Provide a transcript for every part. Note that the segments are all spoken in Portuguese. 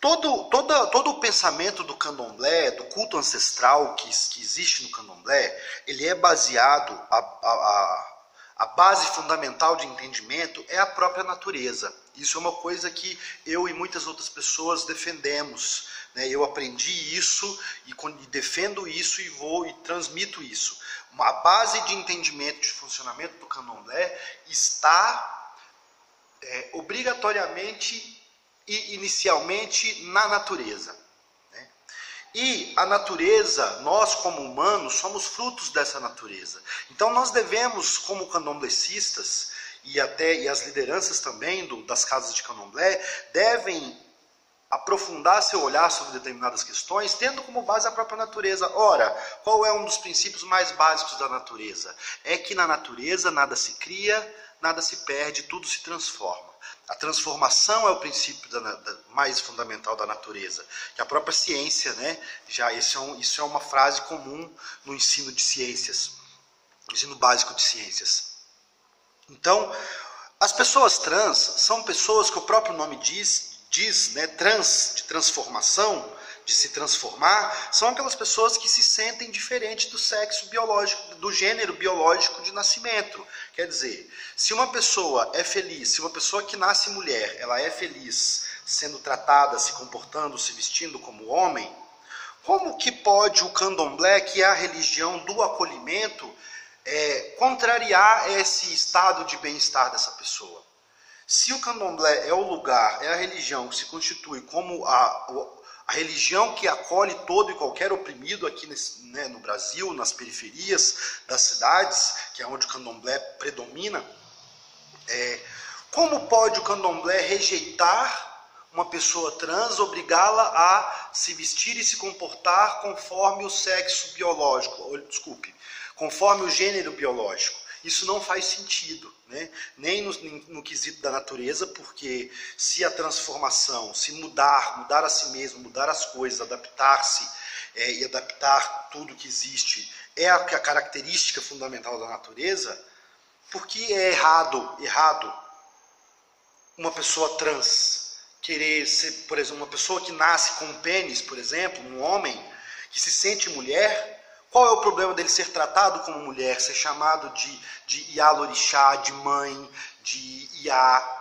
todo, todo, todo o pensamento do candomblé, do culto ancestral que, que existe no candomblé, ele é baseado, a, a, a, base fundamental de entendimento é a própria natureza. Isso é uma coisa que eu e muitas outras pessoas defendemos. Né? Eu aprendi isso e, e defendo isso e vou e transmito isso. A base de entendimento de funcionamento do candomblé está é, obrigatoriamente e inicialmente na natureza. Né? E a natureza, nós como humanos, somos frutos dessa natureza. Então nós devemos, como candomblecistas, e até e as lideranças também do, das casas de candomblé, devem aprofundar seu olhar sobre determinadas questões, tendo como base a própria natureza. Ora, qual é um dos princípios mais básicos da natureza? É que na natureza nada se cria, nada se perde, tudo se transforma. A transformação é o princípio da, da, mais fundamental da natureza, que a própria ciência, né? Já isso é, um, isso é uma frase comum no ensino de ciências, no ensino básico de ciências. Então, as pessoas trans são pessoas que o próprio nome diz diz, né, trans, de transformação, de se transformar, são aquelas pessoas que se sentem diferentes do sexo biológico, do gênero biológico de nascimento. Quer dizer, se uma pessoa é feliz, se uma pessoa que nasce mulher, ela é feliz sendo tratada, se comportando, se vestindo como homem, como que pode o candomblé, que é a religião do acolhimento, é, contrariar esse estado de bem-estar dessa pessoa? Se o candomblé é o lugar, é a religião que se constitui como a, a religião que acolhe todo e qualquer oprimido aqui nesse, né, no Brasil, nas periferias das cidades, que é onde o candomblé predomina, é, como pode o candomblé rejeitar uma pessoa trans, obrigá-la a se vestir e se comportar conforme o sexo biológico, ou, desculpe, conforme o gênero biológico? Isso não faz sentido, né? nem no, no, quesito da natureza, porque se a transformação, se mudar, mudar a si mesmo, mudar as coisas, adaptar-se é, e adaptar tudo que existe é a, a característica fundamental da natureza, por que é errado, errado uma pessoa trans querer ser, por exemplo, uma pessoa que nasce com um pênis, por exemplo, um homem que se sente mulher, qual é o problema dele ser tratado como mulher, ser chamado de, de Ialorixá, de mãe, de Iá,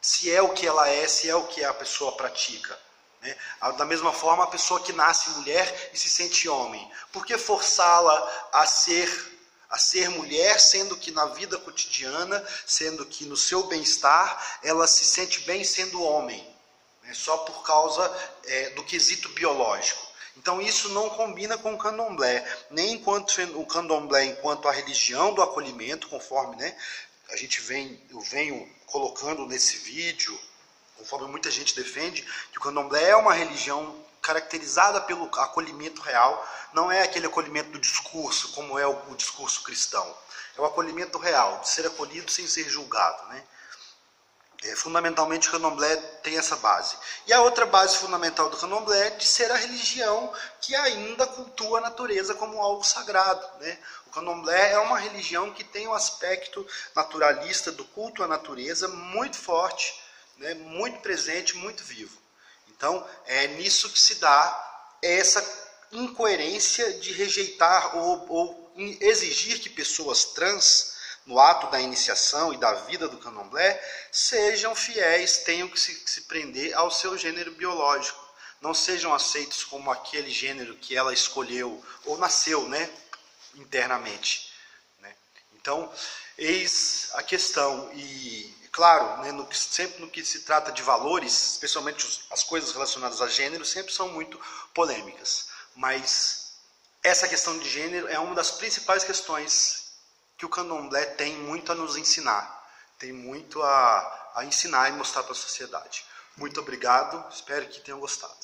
se é o que ela é, se é o que a pessoa pratica? Né? Da mesma forma, a pessoa que nasce mulher e se sente homem, por que forçá-la a ser a ser mulher, sendo que na vida cotidiana, sendo que no seu bem-estar, ela se sente bem sendo homem, né? só por causa é, do quesito biológico. Então isso não combina com o candomblé, nem enquanto o candomblé enquanto a religião do acolhimento, conforme né, a gente vem, eu venho colocando nesse vídeo, conforme muita gente defende, que o candomblé é uma religião caracterizada pelo acolhimento real, não é aquele acolhimento do discurso, como é o, o discurso cristão. É o acolhimento real, de ser acolhido sem ser julgado. Né? É, fundamentalmente o candomblé tem essa base. E a outra base fundamental do candomblé é de ser a religião que ainda cultua a natureza como algo sagrado. Né? O candomblé é uma religião que tem um aspecto naturalista do culto à natureza muito forte, né? muito presente, muito vivo. Então é nisso que se dá essa incoerência de rejeitar ou, ou exigir que pessoas trans no ato da iniciação e da vida do candomblé, sejam fiéis, tenham que se, que se prender ao seu gênero biológico. Não sejam aceitos como aquele gênero que ela escolheu ou nasceu né, internamente. Né? Então, eis a questão. E, claro, né, no, sempre no que se trata de valores, especialmente os, as coisas relacionadas a gênero, sempre são muito polêmicas. Mas essa questão de gênero é uma das principais questões que o candomblé tem muito a nos ensinar, tem muito a, a ensinar e mostrar para a sociedade. Muito obrigado, espero que tenham gostado.